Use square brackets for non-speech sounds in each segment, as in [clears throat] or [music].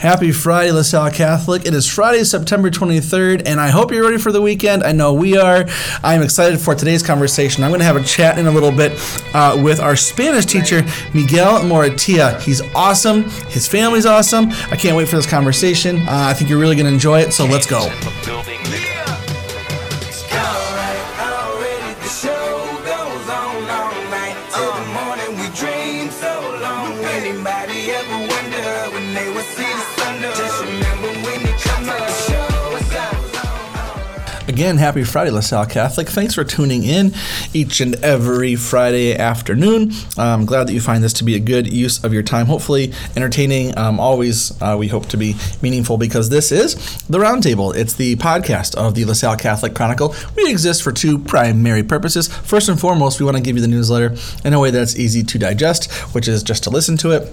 Happy Friday, LaSalle Catholic. It is Friday, September 23rd, and I hope you're ready for the weekend. I know we are. I'm excited for today's conversation. I'm going to have a chat in a little bit uh, with our Spanish teacher, Miguel Moratia. He's awesome. His family's awesome. I can't wait for this conversation. Uh, I think you're really going to enjoy it, so let's go. Again, happy Friday, LaSalle Catholic. Thanks for tuning in each and every Friday afternoon. I'm glad that you find this to be a good use of your time. Hopefully, entertaining. Um, always, uh, we hope to be meaningful because this is the Roundtable. It's the podcast of the LaSalle Catholic Chronicle. We exist for two primary purposes. First and foremost, we want to give you the newsletter in a way that's easy to digest, which is just to listen to it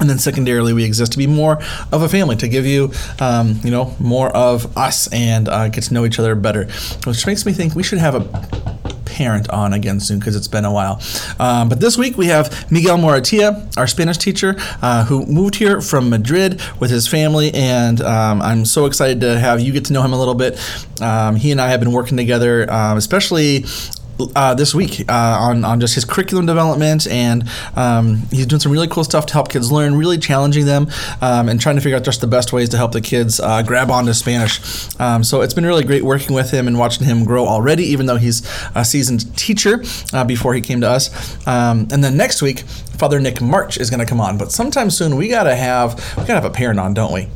and then secondarily, we exist to be more of a family, to give you, um, you know, more of us and uh, get to know each other better. Which makes me think we should have a parent on again soon because it's been a while. Um, but this week we have Miguel Moratia, our Spanish teacher, uh, who moved here from Madrid with his family, and um, I'm so excited to have you get to know him a little bit. Um, he and I have been working together, um, especially uh, this week uh, on, on just his curriculum development, and um, he's doing some really cool stuff to help kids learn, really challenging them, um, and trying to figure out just the best ways to help the kids uh, grab onto Spanish. Um, so it's been really great working with him and watching him grow already, even though he's a seasoned teacher uh, before he came to us. Um, and then next week, Father Nick March is going to come on, but sometime soon we gotta have we gotta have a parent on, don't we?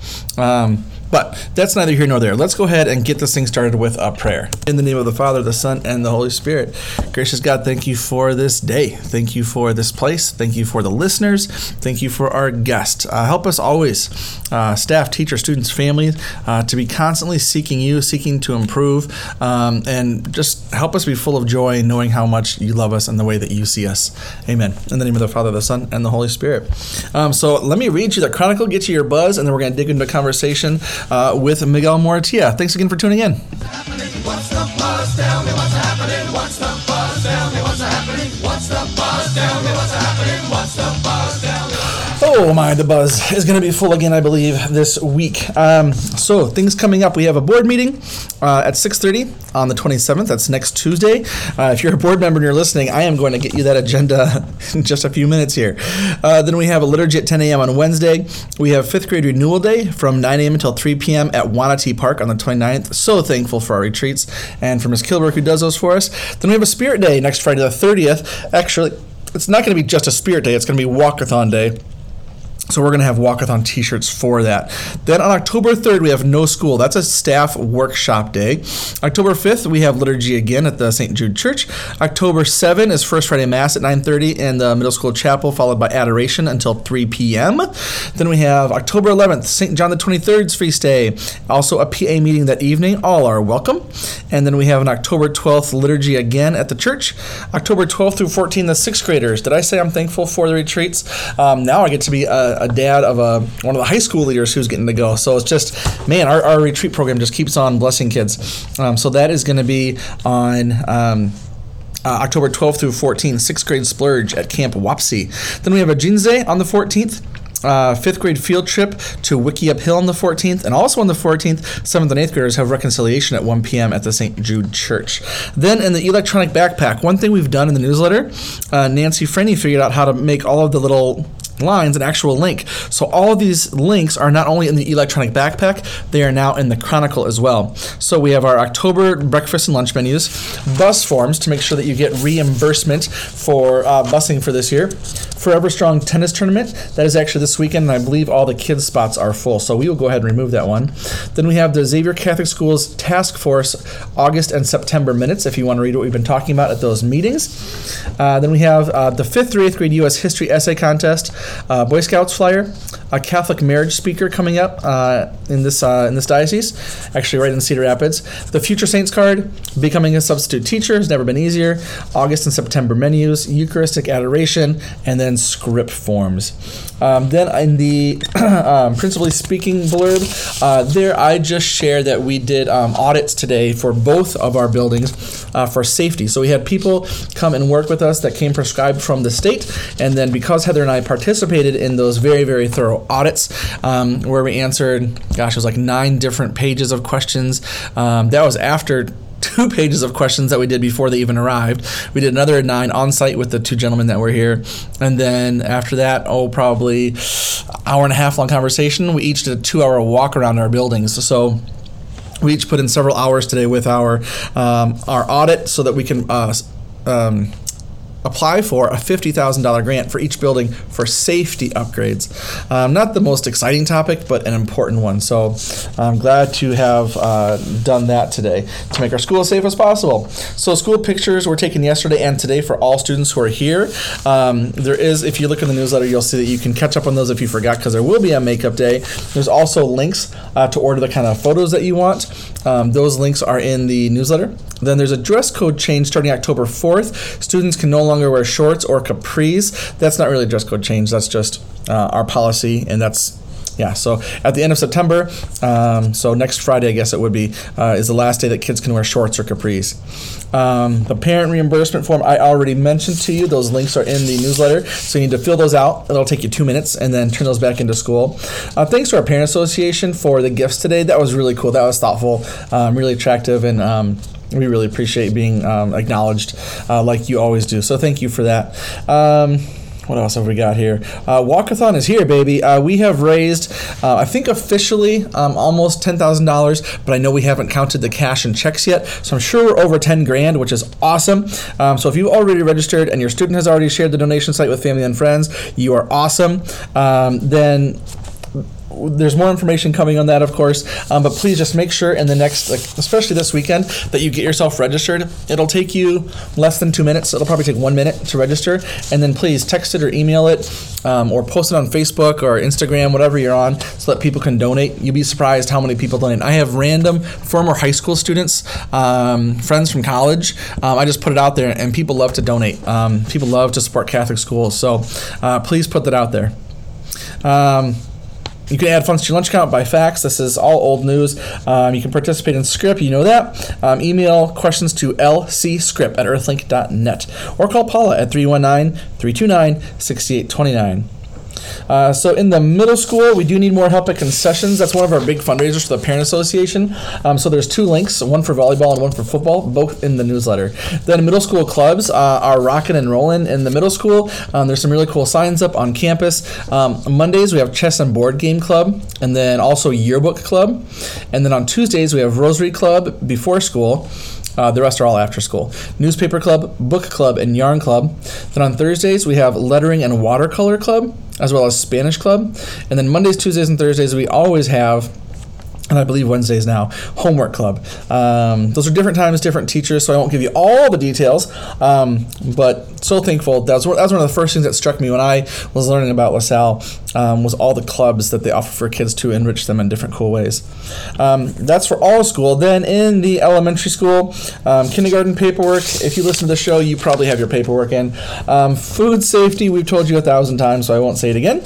But that's neither here nor there. Let's go ahead and get this thing started with a prayer. In the name of the Father, the Son, and the Holy Spirit. Gracious God, thank you for this day. Thank you for this place. Thank you for the listeners. Thank you for our guests. Uh, help us always, uh, staff, teachers, students, families, uh, to be constantly seeking you, seeking to improve, um, and just help us be full of joy knowing how much you love us and the way that you see us. Amen. In the name of the Father, the Son, and the Holy Spirit. Um, so let me read you the chronicle, get you your buzz, and then we're going to dig into a conversation uh, with Miguel Moratia. Thanks again for tuning in. Oh my, the buzz is going to be full again, I believe, this week. Um, so things coming up. We have a board meeting uh, at 6:30 on the 27th. That's next Tuesday. Uh, if you're a board member and you're listening, I am going to get you that agenda [laughs] in just a few minutes here. Uh, then we have a liturgy at 10 a.m. on Wednesday. We have fifth grade renewal day from 9 a.m. until 3 p.m. at Wanatee Park on the 29th. So thankful for our retreats and for Miss Kilberg who does those for us. Then we have a Spirit Day next Friday the 30th. Actually, it's not going to be just a Spirit Day. It's going to be Walkathon Day. So we're going to have walkathon t-shirts for that. Then on October 3rd, we have no school. That's a staff workshop day. October 5th, we have liturgy again at the St. Jude Church. October 7 is First Friday Mass at 9.30 in the middle school chapel, followed by adoration until 3 p.m. Then we have October 11th, St. John the 23rd's feast day. Also a PA meeting that evening. All are welcome. And then we have an October 12th liturgy again at the church. October 12th through 14th, the sixth graders. Did I say I'm thankful for the retreats? Um, now I get to be a a dad of a one of the high school leaders who's getting to go. So it's just man, our, our retreat program just keeps on blessing kids. Um, so that is going to be on. Um, uh, October 12th through 14th, sixth grade splurge at Camp Wapsie. Then we have a Jeans Day on the 14th uh, fifth grade field trip to Wickiup Hill on the 14th, and also on the 14th, seventh and eighth graders have reconciliation at 1 p.m. at the St. Jude Church. Then in the electronic backpack, one thing we've done in the newsletter, uh, Nancy Frenny figured out how to make all of the little lines an actual link. So all of these links are not only in the electronic backpack, they are now in the Chronicle as well. So we have our October breakfast and lunch menus, bus forms to make sure that you get reimbursement for uh, busing for this year. Forever Strong tennis tournament. That is actually this weekend, and I believe all the kids' spots are full. So we will go ahead and remove that one. Then we have the Xavier Catholic Schools Task Force August and September minutes if you want to read what we've been talking about at those meetings. Uh, then we have uh, the fifth through eighth grade U.S. History Essay Contest, uh, Boy Scouts flyer, a Catholic marriage speaker coming up uh, in this uh, in this diocese, actually right in Cedar Rapids. The Future Saints card, becoming a substitute teacher has never been easier. August and September menus, Eucharistic adoration, and then script forms. Um, then in the [clears throat] um, principally speaking blurb, uh, there I just shared that we did um, audits today for both of our buildings uh, for safety. So we had people come and work with us that came prescribed from the state, and then because Heather and I participated participated in those very, very thorough audits um, where we answered, gosh, it was like nine different pages of questions. Um, that was after [laughs] two pages of questions that we did before they even arrived. We did another nine on site with the two gentlemen that were here, and then after that, oh, probably hour and a half long conversation. We each did a two hour walk around our buildings. So we each put in several hours today with our um, our audit so that we can. Uh, um, apply for a $50,000 grant for each building for safety upgrades. Um, not the most exciting topic, but an important one. So I'm glad to have uh, done that today to make our school as safe as possible. So school pictures were taken yesterday and today for all students who are here. Um, there is, if you look in the newsletter, you'll see that you can catch up on those if you forgot because there will be a makeup day. There's also links uh, to order the kind of photos that you want. Um, those links are in the newsletter. Then there's a dress code change starting October 4th. Students can no longer wear shorts or capris. That's not really a dress code change. That's just uh, our policy, and that's yeah. So at the end of September, um, so next Friday, I guess it would be, uh, is the last day that kids can wear shorts or capris. Um, the parent reimbursement form I already mentioned to you. Those links are in the newsletter, so you need to fill those out. It'll take you two minutes, and then turn those back into school. Uh, thanks to our parent association for the gifts today. That was really cool. That was thoughtful, um, really attractive, and um, we really appreciate being um, acknowledged uh, like you always do. So thank you for that. Um, what else have we got here? Uh, Walkathon is here, baby. Uh, we have raised, uh, I think officially, um, almost ten thousand dollars, but I know we haven't counted the cash and checks yet. So I'm sure we're over ten grand, which is awesome. Um, so if you've already registered and your student has already shared the donation site with family and friends, you are awesome. Um, then there's more information coming on that, of course. Um, but please just make sure in the next, like, especially this weekend, that you get yourself registered. It'll take you less than two minutes. It'll probably take one minute to register, and then please text it or email it, um, or post it on Facebook or Instagram, whatever you're on, so that people can donate. You'll be surprised how many people donate. I have random former high school students, um, friends from college. Um, I just put it out there, and people love to donate. Um, people love to support Catholic schools, so uh, please put that out there. Um, you can add funds to your lunch account by fax. This is all old news. Um, you can participate in Script. You know that. Um, email questions to lcscript at earthlink.net or call Paula at 319 329 6829. Uh, so in the middle school, we do need more help at concessions. That's one of our big fundraisers for the Parent Association. Um, so there's two links, one for volleyball and one for football, both in the newsletter. Then middle school clubs uh, are rocking and rolling in the middle school. Um, there's some really cool signs up on campus. Um, Mondays we have chess and board game club, and then also yearbook club. And then on Tuesdays we have Rosary Club before school. Uh, the rest are all after school. Newspaper club, book club, and yarn club. Then on Thursdays, we have lettering and watercolor club, as well as Spanish club. And then Mondays, Tuesdays, and Thursdays, we always have and I believe Wednesdays now, homework club. Um, those are different times, different teachers, so I won't give you all the details. Um, but so thankful. That was, that was one of the first things that struck me when I was learning about LaSalle um, was all the clubs that they offer for kids to enrich them in different cool ways. Um, that's for all school. Then in the elementary school, um, kindergarten paperwork. If you listen to the show, you probably have your paperwork in. Um, food safety, we've told you a thousand times, so I won't say it again.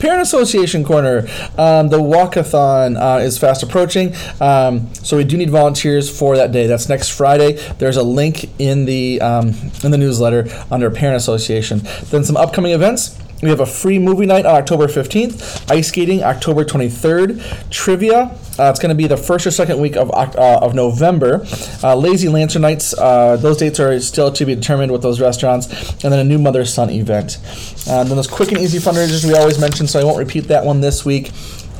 Parent Association Corner, the walkathon uh, is fast approaching, um, so we do need volunteers for that day. That's next Friday. There's a link in the in the newsletter under Parent Association. Then some upcoming events. We have a free movie night on October 15th, ice skating October 23rd, trivia. Uh, it's going to be the first or second week of uh, of November. Uh, Lazy Lantern nights. Uh, those dates are still to be determined with those restaurants, and then a new mother son event. Uh, then those quick and easy fundraisers we always mention, so I won't repeat that one this week.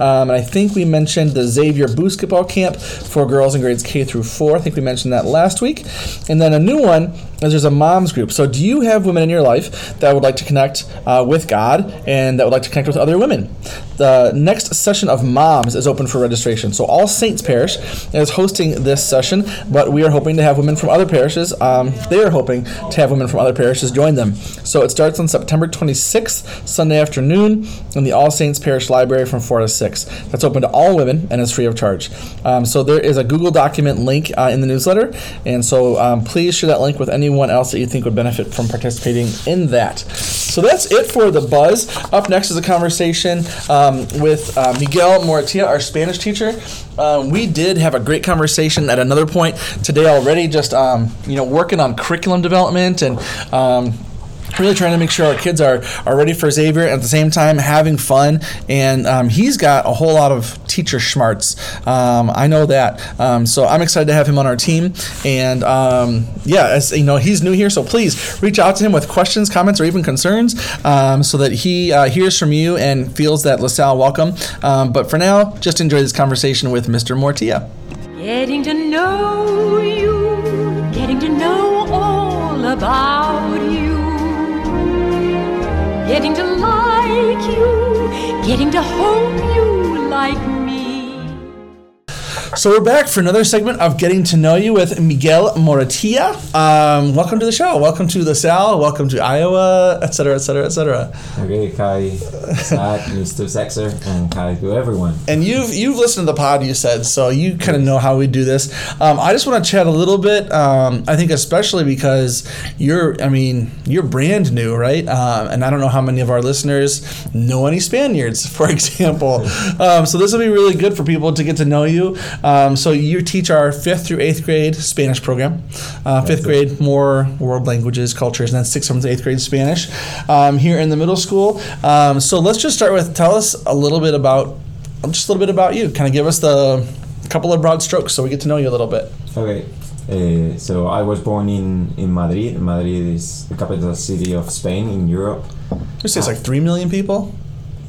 Um, and I think we mentioned the Xavier basketball camp for girls in grades K through 4. I think we mentioned that last week. And then a new one is there's a moms group. So, do you have women in your life that would like to connect uh, with God and that would like to connect with other women? The next session of Moms is open for registration. So, All Saints Parish is hosting this session, but we are hoping to have women from other parishes. Um, they are hoping to have women from other parishes join them. So, it starts on September 26th, Sunday afternoon, in the All Saints Parish Library from 4 to 6. That's open to all women and is free of charge. Um, so, there is a Google document link uh, in the newsletter, and so um, please share that link with anyone else that you think would benefit from participating in that. So, that's it for the buzz. Up next is a conversation. Um, with uh, Miguel Moratia, our Spanish teacher. Um, we did have a great conversation at another point today already, just um, you know working on curriculum development and. Um, really trying to make sure our kids are, are ready for Xavier at the same time having fun. And um, he's got a whole lot of teacher smarts. Um, I know that. Um, so I'm excited to have him on our team. And um, yeah, as you know, he's new here, so please reach out to him with questions, comments, or even concerns um, so that he uh, hears from you and feels that LaSalle welcome. Um, but for now, just enjoy this conversation with Mr. Mortia. Getting to know you, getting to know all about getting to like you, getting to hope you like me. So we're back for another segment of Getting to Know You with Miguel Moratia. Um, welcome to the show. Welcome to LaSalle. Welcome to Iowa, et cetera, et cetera, et cetera. Okay, hi, Zach, Mr. Sexer, and hi to everyone. And you've you've listened to the pod, you said, so you kind of know how we do this. Um, I just want to chat a little bit. Um, I think especially because you're, I mean, you're brand new, right? Um, and I don't know how many of our listeners know any Spaniards, [laughs] for example. [laughs] Um, so this will be really good for people to get to know you. Um, so you teach our fifth through eighth grade Spanish program. Uh, fifth grade more world languages, cultures, and then sixth, seventh, eighth grade Spanish um, here in the middle school. Um, so let's just start with tell us a little bit about just a little bit about you. Kind of give us the couple of broad strokes so we get to know you a little bit. Okay, uh, so I was born in, in Madrid. Madrid is the capital city of Spain in Europe. You say it's like three million people,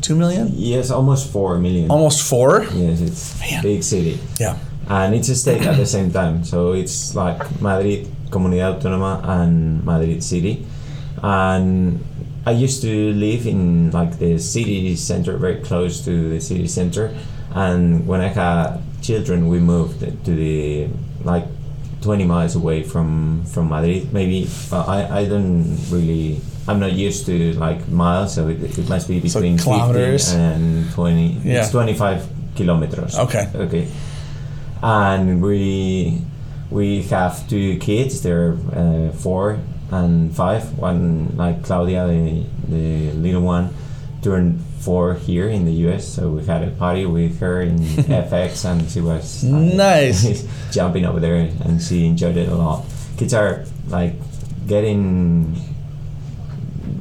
two million, Yes, almost 4 million. almost four. Yes, it's Man. big city. Yeah. And it's a state at the same time. So it's like Madrid Comunidad Autónoma and Madrid City. And I used to live in like the city center, very close to the city center. And when I had children, we moved to the like 20 miles away from from Madrid. Maybe well, I I don't really. I'm not used to like miles, so it, it must be So between kilometers. 15 and 20. Yeah. It's 25 kilometers. Okay. Okay. And we we have two kids. They're uh, four and five. One like Claudia, the the little one, turned four here in the U.S. So we had a party with her in [laughs] FX, and she was Nice. [laughs] jumping over there, and she enjoyed it a lot. Kids are like getting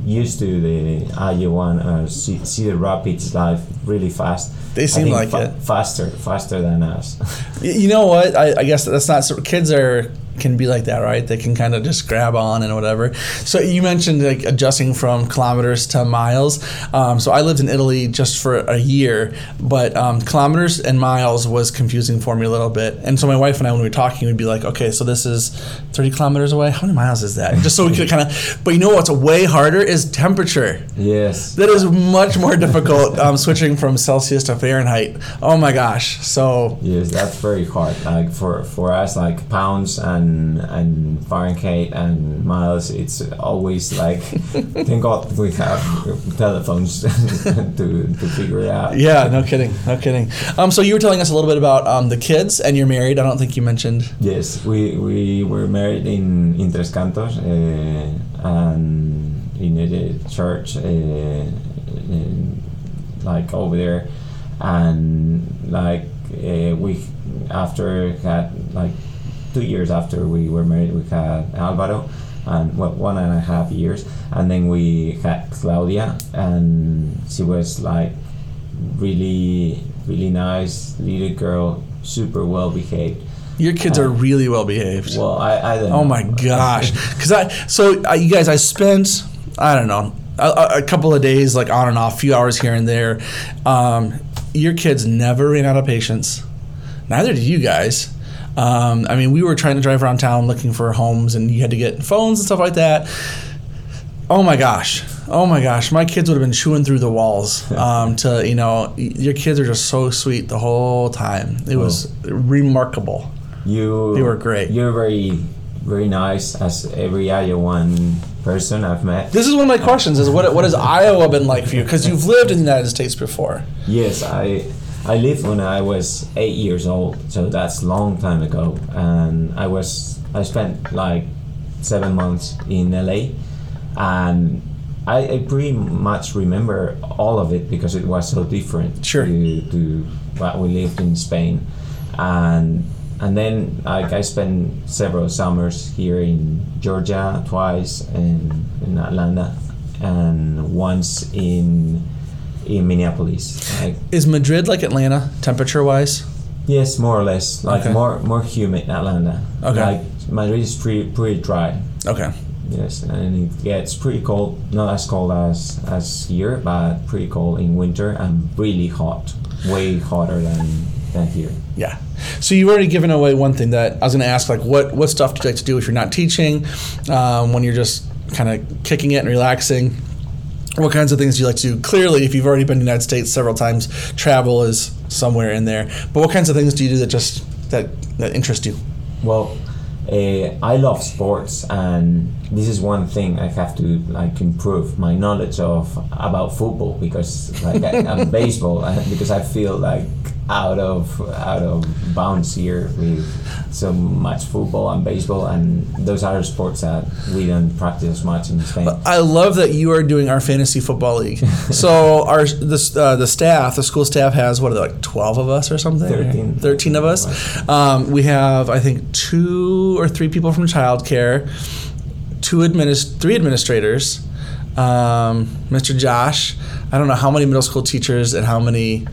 used to the Iowa uh, Cedar Rapids life really fast. They seem like fa- it. faster, faster than us. You know what? I, I guess that's not. so- Kids are can be like that, right? They can kind of just grab on and whatever. So you mentioned like adjusting from kilometers to miles. Um, so I lived in Italy just for a year, but um, kilometers and miles was confusing for me a little bit. And so my wife and I, when we were talking, we'd be like, okay, so this is 30 kilometers away. How many miles is that? Just so we could kind of. But you know what's way harder is temperature. yes. That is much more difficult um, switching from Celsius to Fahrenheit. Oh my gosh. So Yes, that's very hard. Like for for us, like pounds and and and Fahrenheit and miles, it's always like [laughs] thank God we have telephones [laughs] to to figure it out. Yeah, no kidding, no kidding. Um, so you were telling us a little bit about um, the kids, and you're married. I don't think you mentioned. Yes, we we were married in in Tres Cantos, uh, and in a church, uh, in, like over there, and like uh, we after had like two years after we were married, we had Alvaro, and well, one and a half years, and then we had Claudia, and she was like really really nice little girl, super well behaved. Your kids are really well behaved. Well, I, I don't oh know. my [laughs] gosh, because I so uh, you guys, I spent I don't know a, a- a couple of days like on and off, a few hours here and there. Um, your kids never ran out of patience. Neither did you guys. Um, I mean, we were trying to drive around town looking for homes, and you had to get phones and stuff like that. Oh my gosh. Oh my gosh. My kids would have been chewing through the walls um, to, you know, your kids are just so sweet the whole time. It was remarkable. You They were great. You're very very nice as every Iowan person I've met. This is one of my questions is what, what has Iowa been like for you? Because you've lived in the United States before. Yes, I I lived when I was eight years old, so that's long time ago. And I was I spent like seven months in LA, and I, I pretty much remember all of it because it was so different Sure. to, to what we lived in Spain, and and then like I spent several summers here in Georgia twice and in Atlanta and once in in Minneapolis. Like Is Madrid like Atlanta, temperature wise? yes, more or less. Like Okay. more more humid Atlanta. Okay. Like Madrid is pretty pretty dry. Okay. Yes, and it gets pretty cold. Not as cold as as here, but pretty cold in winter and really hot. Way hotter than than here. Yeah. So you've already given away one thing that I was going to ask, like what what stuff do you like to do if you're not teaching, um, when you're just kind of kicking it and relaxing? What kinds of things do you like to do? Clearly, if you've already been to the United States several times, travel is somewhere in there. But what kinds of things do you do that just that that interest you? Well, uh, I love sports, and this is one thing I have to like improve my knowledge of about football because like I, [laughs] baseball because I feel like out of out of bounds here with so much football and baseball and those other sports that we don't practice as much in Spain. I love that you are doing our fantasy football league. [laughs] so our the uh, the staff, the school staff has what are they like twelve of us or something? 13. Thirteen of us. Um, we have I think two or three people from childcare, two administ- three administrators, um, Mr. Josh. I don't know how many middle school teachers and how many.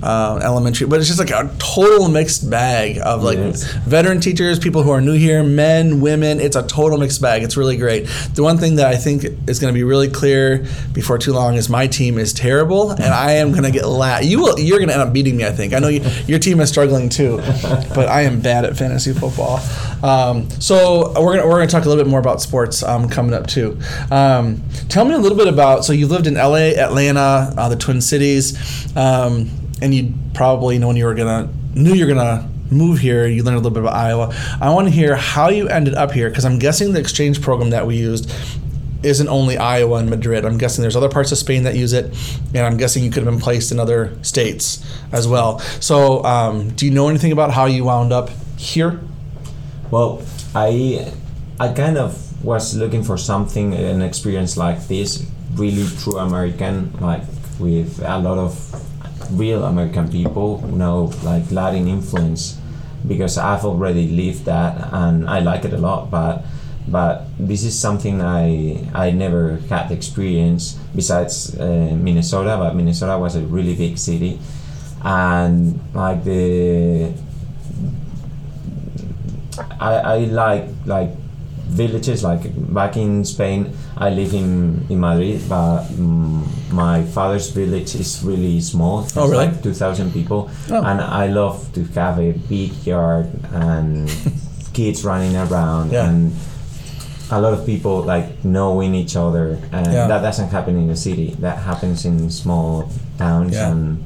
Uh, elementary, but it's just like a total mixed bag of like Yes. veteran teachers, people who are new here, men, women. It's a total mixed bag. It's really great. The one thing that I think is going to be really clear before too long is my team is terrible, and I am going to get la- You will. You're going to end up beating me. I think. I know you, your team is struggling too, [laughs] but I am bad at fantasy football. Um, so we're gonna we're gonna talk a little bit more about sports um, coming up too. Um, tell me a little bit about. So you lived in L.A., Atlanta, uh, the Twin Cities. And you probably know when you were gonna knew you were gonna move here. You learned a little bit about Iowa. I want to hear how you ended up here because I'm guessing the exchange program that we used isn't only Iowa and Madrid. I'm guessing there's other parts of Spain that use it, and I'm guessing you could have been placed in other states as well. So, um, do you know anything about how you wound up here? Well, I I kind of was looking for something, an experience like this, really true American, like with a lot of real American people, no like Latin influence, because I've already lived that and I like it a lot, but but this is something I I never had experience besides uh, Minnesota, but Minnesota was a really big city, and like the I, I like like villages like back in Spain I live in, in Madrid but mm my father's village is really small it's Oh, really? like 2000 people Oh. and I love to have a big yard and [laughs] kids running around Yeah. and a lot of people like knowing each other and Yeah. that doesn't happen in the city that happens in small towns Yeah. and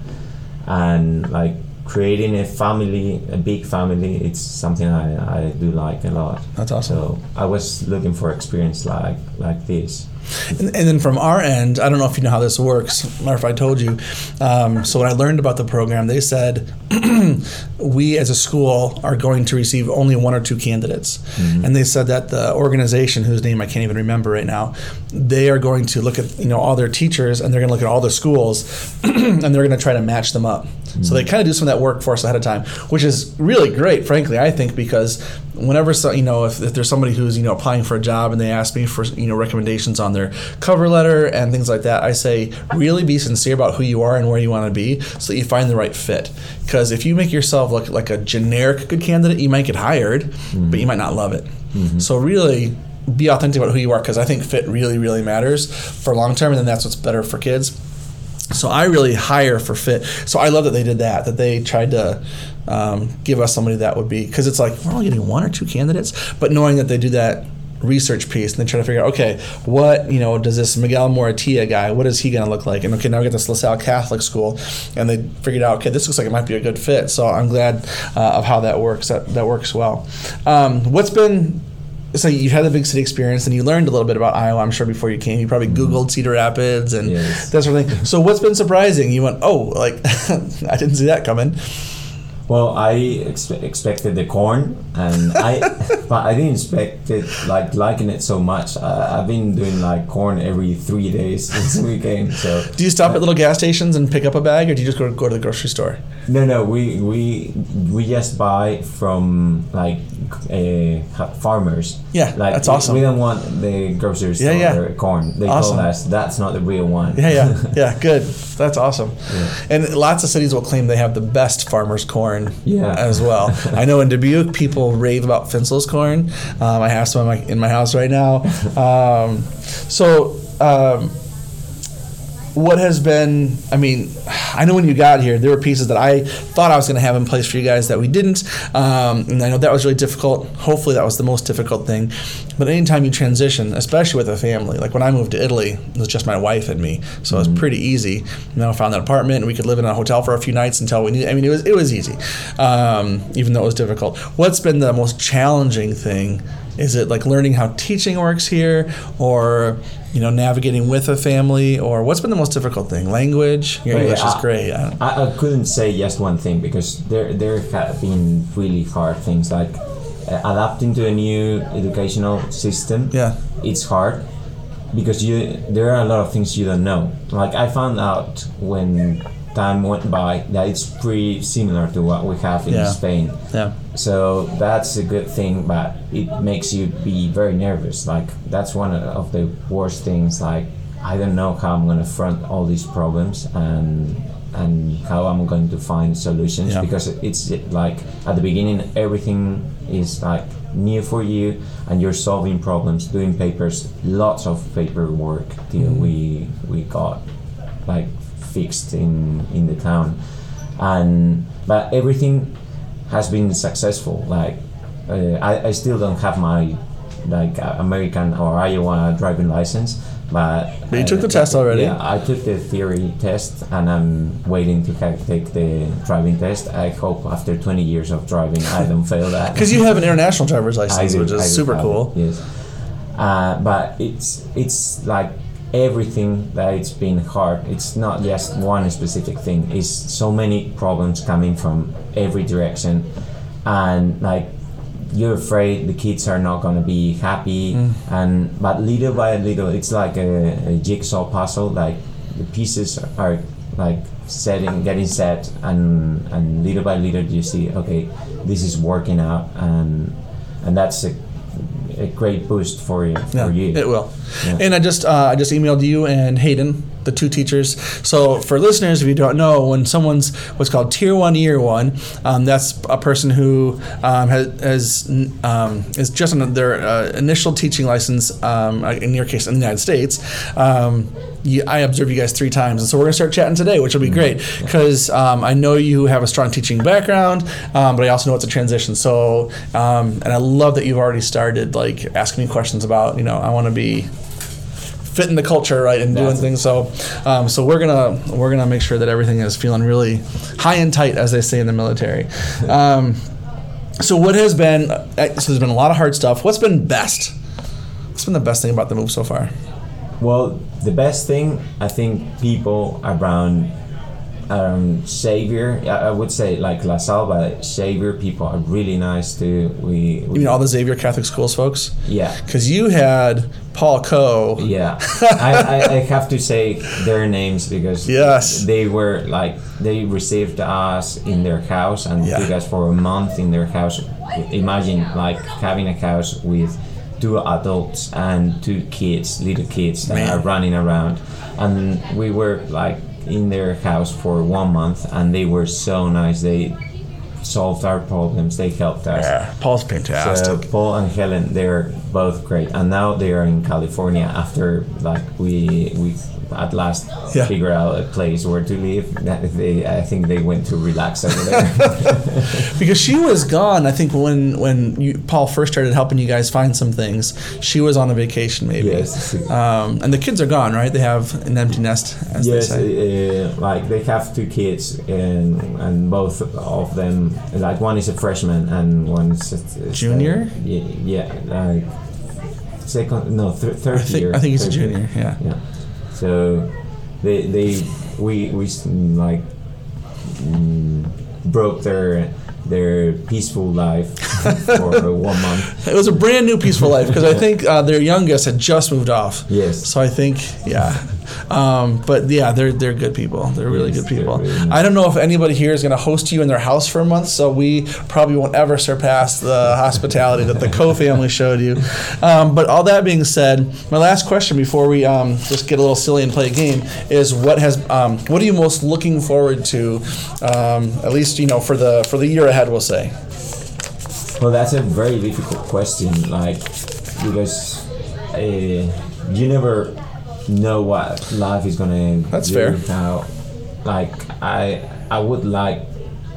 and like creating a family a big family it's something I, I do like a lot That's awesome. so I was looking for experience like like this And, and then from our end, I don't know if you know how this works, or if I told you. Um, so when I learned about the program, they said [clears throat] we as a school are going to receive only one or two candidates, and they said that the organization, whose name I can't even remember right now, they are going to look at you know all their teachers and they're going to look at all the schools, [clears throat] and they're going to try to match them up. So they kind of do some of that work for us ahead of time, which is really great, frankly. I think because whenever so, you know if, if there's somebody who's you know applying for a job and they ask me for you know recommendations on their cover letter and things like that, I say really be sincere about who you are and where you want to be, so that you find the right fit. Because if you make yourself look like a generic good candidate, you might get hired, but you might not love it. Mm-hmm. So really. Be authentic about who you are because I think fit really, really matters for long term, and then that's what's better for kids. So I really hire for fit. So I love that they did that. That they tried to um, give us somebody that would be because it's like we're only getting one or two candidates, but knowing that they do that research piece and they try to figure out okay what you know does this Miguel Moratia guy what is he going to look like and okay now we get this LaSalle Catholic school and they figured out okay this looks like it might be a good fit so I'm glad uh, of how that works that that works well um, what's been so you've had the big city experience and you learned a little bit about Iowa I'm sure before you came you probably mm-hmm. googled Cedar Rapids and Yes. that sort of thing so what's been surprising you went oh like [laughs] I didn't see that coming Well, I ex- expected the corn, and I, [laughs] but I didn't expect it like liking it so much. I, I've been doing like corn every three days [laughs] since we came. So Do you stop at little gas stations and pick up a bag, or do you just go go to the grocery store? no, no, we we we just buy from like uh, farmers. Yeah, like that's awesome. We don't want the grocery store Yeah, yeah. corn. They Awesome. told us that's not the real one. Yeah, yeah, [laughs] yeah. Good. That's awesome. Yeah. And lots of cities will claim they have the best farmers' corn. Yeah. As well. [laughs] I know in Dubuque, people rave about Finsel's corn. Um, I have some in my, in my house right now. [laughs] Um, so. Um, what has been i mean i know when you got here there were pieces that i thought i was going to have in place for you guys that we didn't. Um, and i know that was really difficult. Hopefully that was the most difficult thing. But anytime you transition especially with a family like when i moved to italy it was just my wife and me. So it was pretty easy. You know i found an apartment and we could live in a hotel for a few nights until we needed i mean it was it was easy um, even though it was difficult. What's been the most challenging thing? Is it like learning how teaching works here or you know navigating with a family or what's been the most difficult thing language your english is I- great I I, I couldn't say just one thing because there there have been really hard things like uh, adapting to a new educational system. Yeah. it's hard because you there are a lot of things you don't know. Like I found out when time went by that it's pretty similar to what we have in Yeah. Spain. yeah So that's a good thing, but it makes you be very nervous. Like that's one of the worst things. Like I don't know how I'm gonna front all these problems and and how I'm going to find solutions Yeah. because it's like at the beginning everything is like new for you and you're solving problems, doing papers, lots of paperwork till mm-hmm. we we got like fixed in in the town. And but everything has been successful. Like uh, I, I still don't have my like uh, American or Iowa driving license but But you took the test already? yeah I took the theory test and I'm waiting to take the driving test. I hope after 20 years of driving I don't fail that. [laughs] Because you have an international driver's license do- which is super cool it, Yes, uh, but it's it's like everything that it's been hard. It's not just one specific thing. It's so many problems coming from every direction, and like you're afraid the kids are not gonna be happy, Mm. and but little by little, it's like a, a jigsaw puzzle. Like the pieces are like setting, getting set, and and little by little you see, okay, this is working out, and and that's a, a great boost for you. yeah, for you. it will. Yeah. And I just uh, I just emailed you and Hayden, the two teachers. So for listeners, if you don't know, when someone's what's called Tier One, Year One, um, that's a person who um, has, has um, is just on their uh, initial teaching license. Um, in your case, in the United States. Um, you, I observed you guys three times, and so we're gonna start chatting today, which will be great because um, I know you have a strong teaching background, um, but I also know it's a transition. So, um, and I love that you've already started like asking me questions about, you know, I want to be fitting the culture right and doing things. So, um, so we're gonna we're gonna make sure that everything is feeling really high and tight, as they say in the military. Um, so, what has been? uh, So, there's been a lot of hard stuff. What's been best? What's been the best thing about the move so far? Well, the best thing I think people around um, Xavier, I, I would say like LaSalle, Xavier people are really nice too. We, we You mean all the Xavier Catholic Schools folks? yeah. Because you had Paul Coe. Yeah, [laughs] I, I, I have to say their names because Yes. they were like they received us in their house and Yeah. took us for a month in their house. Imagine like having a house with two adults and two kids, little kids that Man. are running around, and we were like in their house for one month, and they were so nice. They solved our problems. They helped us. Yeah, Paul's fantastic. So Paul and Helen, they're both great, and now they are in California after like we we at last Yeah. figure out a place where to live. They, I think they went to relax over there. [laughs] because she was gone. I think when when you, Paul first started helping you guys find some things, she was on a vacation maybe. Yes. Um, and the kids are gone, right? They have an empty nest, as yes, they say. uh, like they have two kids, and and both of them, like one is a freshman and one is, a- is Junior? A, yeah, yeah, like second, no, th- third I think year. I think he's a third year. junior. Yeah. Yeah. So they they we we like mm, broke their their peaceful life [laughs] for one month. It was a brand new peaceful life because I think uh, their youngest had just moved off. Yes. So I think, yeah. Um, but yeah, they're they're good people. They're really Yes, good people. really. I don't know if anybody here is going to host you in their house for a month, so we probably won't ever surpass the hospitality that the [laughs] Coe family showed you. Um, but all that being said, my last question before we um, just get a little silly and play a game is what has um, what are you most looking forward to? Um, at least you know for the for the year ahead, we'll say. Well, that's a very difficult question, like because uh, you never know what life is gonna. That's fair. Now, like I, I would like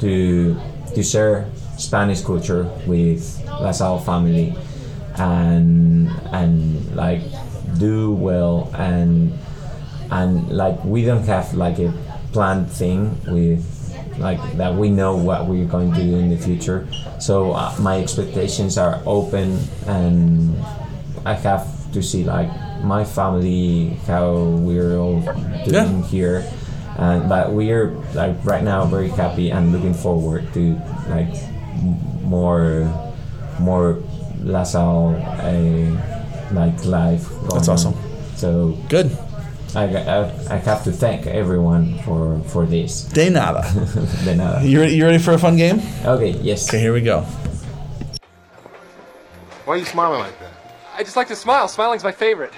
to to share Spanish culture with La Salle family, and and like do well and and like we don't have like a planned thing with like that we know what we're going to do in the future so uh, my expectations are open and i have to see like my family how we're all doing Yeah. here and but we're like right now very happy and looking forward to like more more LaSalle uh, like life going That's awesome. so Good. I, I, I have to thank everyone for for this De nada. [laughs] De nada. You ready, you ready for a fun game? okay yes Okay, here we go. Why are you smiling like that? I just like to smile. Smiling's my favorite.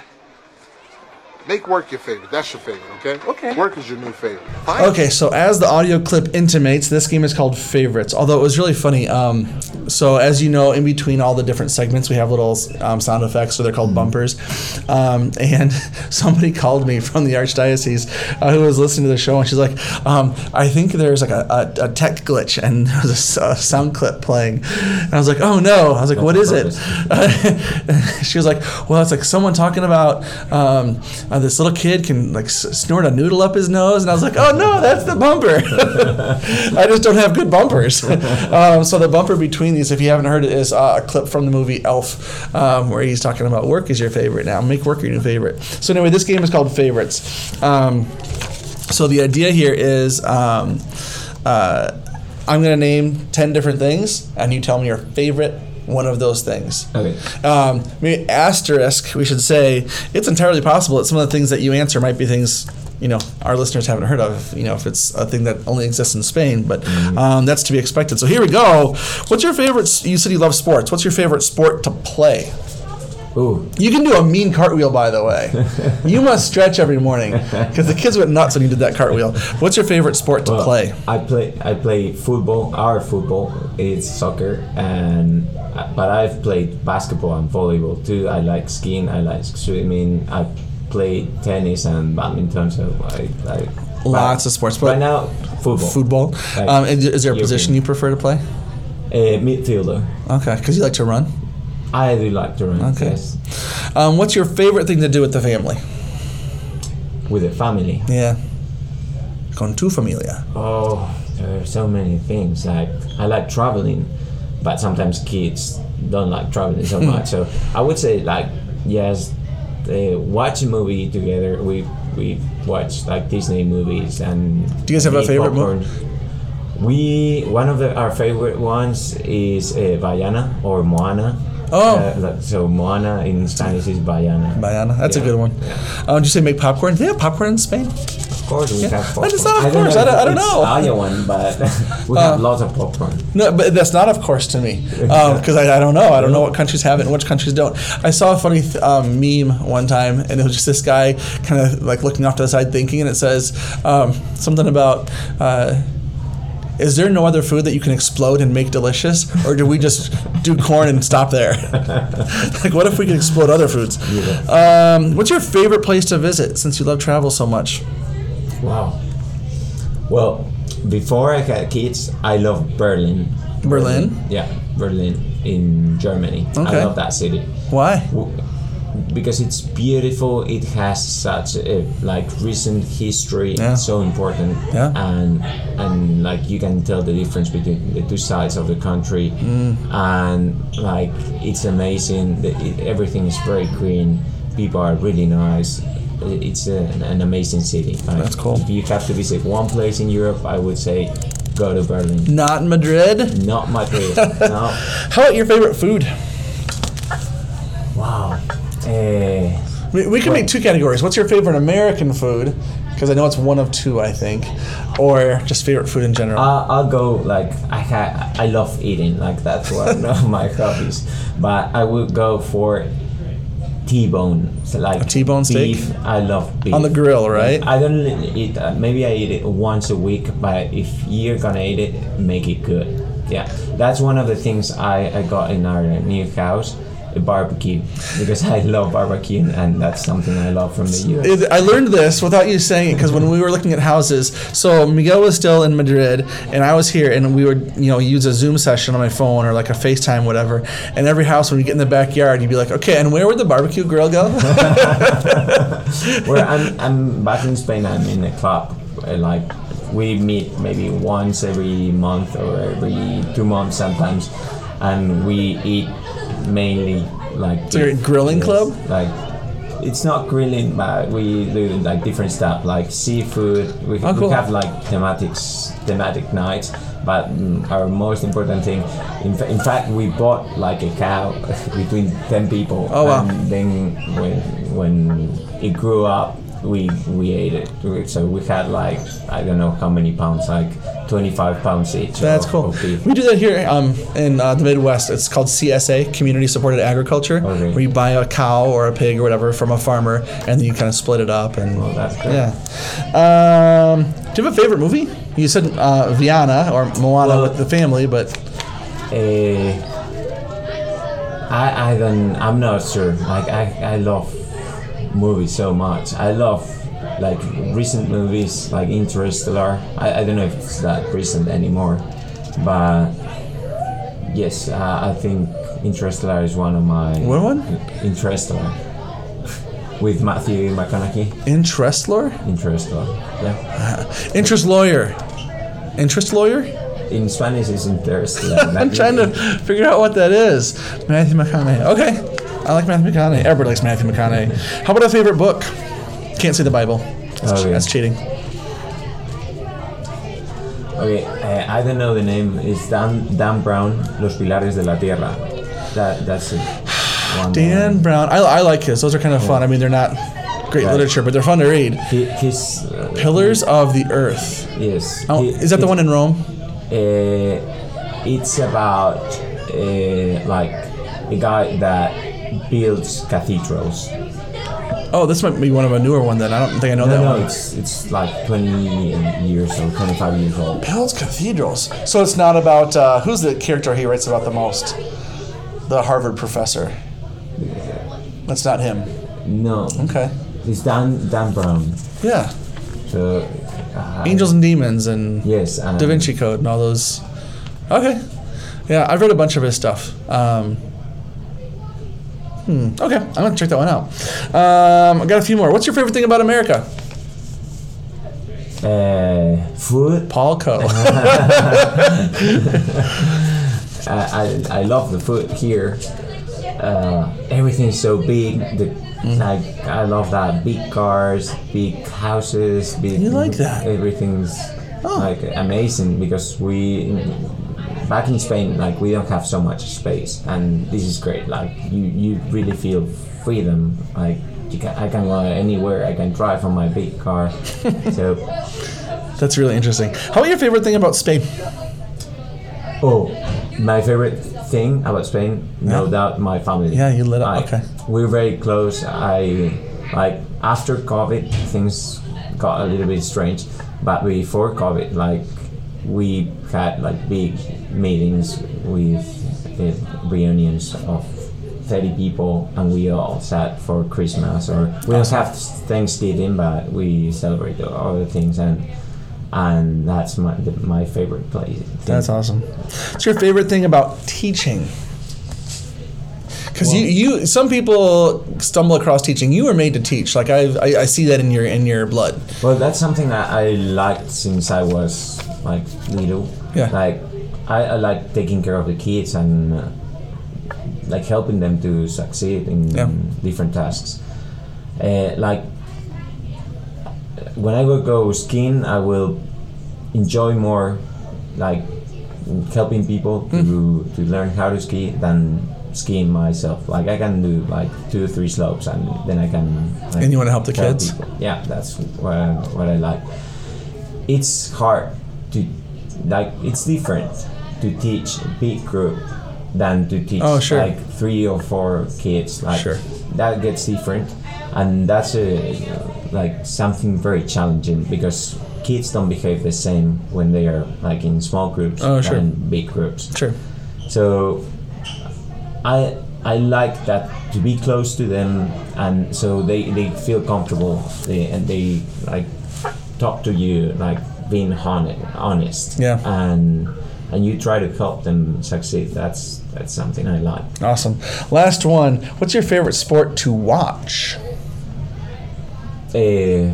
Make work your favorite. That's your favorite, okay? Okay. Work is your new favorite. Fine. Okay, so as the audio clip intimates, this game is called Favorites. Although it was really funny. Um, so as you know, in between all the different segments, we have little um, sound effects, so they're called bumpers. Um, and [laughs] somebody called me from the archdiocese uh, who was listening to the show, and she's like, um, "I think there's like a, a, a tech glitch, and [laughs] there was a sound clip playing." And I was like, "Oh no!" I was like, That's "What on is it?" [laughs] she was like, "Well, it's like someone talking about um, uh, this little kid can like s- snort a noodle up his nose," and I was like, "Oh no, that's the bumper." [laughs] I just don't have good bumpers. [laughs] um, so the bumper between these, if you haven't heard it, is uh, a clip from the movie Elf, um, where he's talking about work is your favorite now. Make work your new favorite. So anyway, this game is called Favorites. Um, so the idea here is. Um, uh, I'm gonna name ten different things, and you tell me your favorite one of those things. okay Um, maybe asterisk, we should say it's entirely possible that some of the things that you answer might be things you know our listeners haven't heard of. You know, if it's a thing that only exists in Spain, but um, that's to be expected. So here we go. What's your favorite? You said you love sports. What's your favorite sport to play? Ooh, You can do a mean cartwheel, by the way. [laughs] you must stretch every morning because the kids went nuts when you did that cartwheel. What's your favorite sport to well, play? I play I play football. Our football is soccer, and but I've played basketball and volleyball too. I like skiing. I like swimming. I play tennis and badminton. So I, I Lots of sports, but right now football. football. Like Um, is, is there a European. position you prefer to play? Uh, midfielder. Okay, because you like to run. I do like to run. Okay. Yes, Um, what's your favorite thing to do with the family? with the family. Yeah. Con tu familia. Oh, there are so many things. Like I like traveling, but sometimes kids don't like traveling so Hmm. much. So I would say like yes, uh, watch a movie together. We we watch like Disney movies and. Do you guys have a favorite mo- popcorn. We one of the, our favorite ones is uh, Vaiana or Moana. Oh. Uh, so Moana in Spanish is Vaiana. Vaiana. That's a good one. Um, did you say make popcorn? Do they have popcorn in Spain? Of course, we Yeah. have I popcorn. thought, of don't course, know I don't- if I don't it's know. Uh, Iowan, but [laughs] we have lots of popcorn. No, but that's not of course to me [laughs] because I, I don't know. I don't know what countries have it and which countries don't. I saw a funny th- um, meme one time, and it was just this guy kind of like looking off to the side thinking, and it says um, something about. Uh, is there no other food that you can explode and make delicious, or do we just do corn and stop there? [laughs] like, what if we could explode other foods? Um, what's your favorite place to visit since you love travel so much? Wow. Well, before I had kids, I loved Berlin. Berlin? Yeah, Berlin in Germany. Okay. I love that city. Why? Because it's beautiful. It has such a like recent history. Yeah. It's so important. Yeah. And and like you can tell the difference between the two sides of the country. Mm. And like it's amazing. The, it, everything is very green. People are really nice. It's a, an amazing city. Like, That's cool. If you have to visit one place in Europe, I would say go to Berlin. Not Madrid. Not Madrid. [laughs] no. How about your favorite food? We, we can make two categories. What's your favorite American food? Because I know it's one of two, I think, or just favorite food in general. I'll, I'll go like I ha- I love eating like that's one [laughs] of my hobbies, but I would go for T-bone. So like A T-bone steak? I love beef On the grill, right? I don't eat. Uh, maybe I eat it once a week, but if you're gonna eat it, make it good. Yeah, that's one of the things I, I got in our new house. A barbecue because I love barbecue and that's something I love from the US. It- I learned this without you saying it because when we were looking at houses, so Miguel was still in Madrid and I was here, and we would you know use a Zoom session on my phone or like a FaceTime, whatever. And every house, when you get in the backyard, you'd be like, okay, and where would the barbecue grill go? [laughs] Where I'm, I'm back in Spain. I'm in a club. uh, Like we meet maybe once every month or every two months sometimes, and we eat mainly like. So grilling club? Like it's not grilling, but we do like different stuff like seafood. We, Oh, cool. we have like thematics, thematic nights. But mm, our most important thing, in, fa- in fact, we bought like a cow [laughs] between ten people. Oh, wow. And then when when it grew up, we we ate it. So we had like I don't know how many pounds, like twenty five pounds each. That's of- cool. of. We do that here um, in uh, the Midwest. It's called CSA, Community Supported Agriculture, Okay. where you buy a cow or a pig or whatever from a farmer, and then you kind of split it up. And Oh, that's great. yeah. Um, do you have a favorite movie? You said uh, Vaiana or Moana Well- with the family, but Uh, I I don't I'm not sure. Like I I love movies so much. I love like recent movies like Interstellar. I, I don't know if it's that recent anymore, but yes, uh, I think Interstellar is one of my What one? Interstellar [laughs] with Matthew McConaughey. interest lawyer, Interstellar. Yeah. interest lawyer, interest lawyer. In Spanish, it's Interstellar. [laughs] I'm trying to figure out what that is. Matthew McConaughey. Okay, I like Matthew McConaughey. Everybody likes Matthew McConaughey. How about a favorite book? Can't say the Bible. That's, Oh, yeah. that's cheating. Okay, uh, I don't know the name. It's Dan Dan Brown, Los Pilares de la Tierra. That that's it. One Dan Brown. I, I like his. Those are kind of fun. I mean, they're not great Right. literature, but they're fun to read. He, his uh, Pillars of the Earth. yes. Oh, he- is that the one in Rome? Uh, it's about uh, like a guy that builds cathedrals. Oh, this might be one of a newer one then. I don't think I know No, that no, one. it's it's like 20 years or 25 years old. Builds cathedrals. So it's not about uh, who's the character he writes about the most? The Harvard professor. That's not him. No, Okay. it's Dan Dan Brown. Yeah. So uh, Angels and Demons and Yes, and Da Vinci Code and all those. Okay. Yeah, I've read a bunch of his stuff. Um, hmm. Okay, I'm gonna check that one out. Um, I got a few more. What's your favorite thing about America? Uh, food. Paul [laughs] Coe. I, I, I love the food here. Uh, everything's so big. The Mm. like I love that big cars, big houses, big. You like that? Everything's Oh. like amazing because we back in Spain like we don't have so much space and this is great. Like you you really feel freedom. Like you can, I can go anywhere. I can drive on my big car. [laughs] so That's really interesting. How about your favorite thing about Spain? Oh, my favorite thing about Spain, no Yeah. doubt, my family. Yeah, you lit up, Like, okay. We're very close. I like after COVID, things got a little bit strange, but before COVID, like we had like big meetings with uh, reunions of. 30 people and we all sat for Christmas or we don't have Thanksgiving but we celebrate all the other things and and that's my the, my favorite place. That's awesome. What's your favorite thing about teaching? Because you, you, some people stumble across teaching. You were made to teach. Like I, I, I see that in your in your blood. Well, that's something that I liked since I was like little. Yeah. Like I, I like taking care of the kids and uh, like helping them to succeed in Yeah. different tasks. Uh, like when I will go skiing, I will enjoy more like helping people to Mm. to learn how to ski than skiing myself. Like I can do like two or three slopes, and then I can. Like, And you wanna help the tell kids? people. Yeah, that's what I, what I like. It's hard to like. It's different to teach a big group than to teach Oh, sure. like three or four kids. Like Sure. that gets different, and that's a like something very challenging because kids don't behave the same when they are like in small groups Oh, sure. than big groups. Sure. So I I like that to be close to them, and so they, they feel comfortable. They and they like talk to you like being honest, honest. Yeah. And and you try to help them succeed. That's that's something I like. Awesome. Last one. What's your favorite sport to watch? Uh,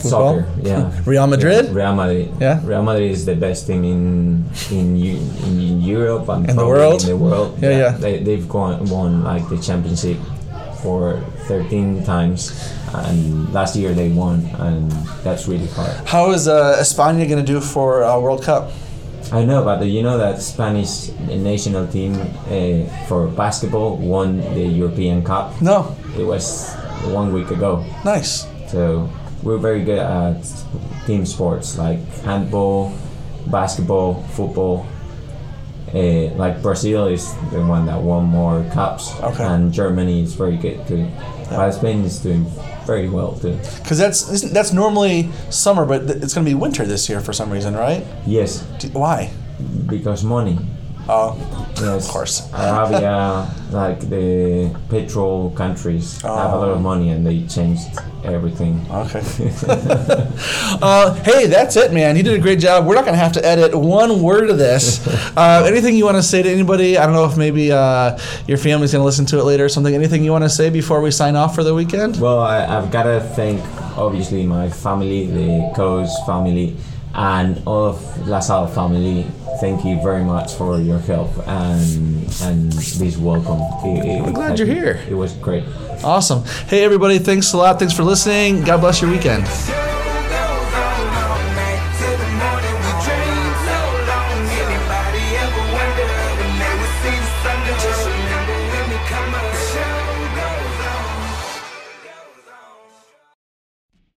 Football? soccer, yeah. [laughs] Real Madrid? Yeah, Real Madrid. Yeah? Real Madrid is the best team in in, in, in Europe and In the world? In the world. Yeah, yeah. They, they've gone, won like the championship for 13 times, and last year they won, and that's really hard. How is uh, España going to do for uh, World Cup? I know, but you know that Spanish national team uh, for basketball won the European Cup. No. It was one week ago. Nice. So we're very good at team sports like handball, basketball, football. Uh, like Brazil is the one that won more cups, Okay. and Germany is very good too. But Spain is doing very well too. Because that's isn't- that's normally summer, but th- it's going to be winter this year for some reason, right? Yes, D- Why? because money. Oh, Yes, Of course. Arabia, like the petrol countries, have a lot of money, and they changed everything. okay. [laughs] [laughs] uh, hey, that's it, man. You did a great job. We're not going to have to edit one word of this. [laughs] Uh, anything you want to say to anybody? I don't know if maybe uh, your family's going to listen to it later or something. Anything you want to say before we sign off for the weekend? Well, I, I've got to thank obviously my family, the Coase family, and all of LaSalle family. Thank you very much for your help and and this welcome. It- it- I'm glad you're here. It was great. Awesome. Hey, everybody. Thanks a lot. Thanks for listening. God bless your weekend.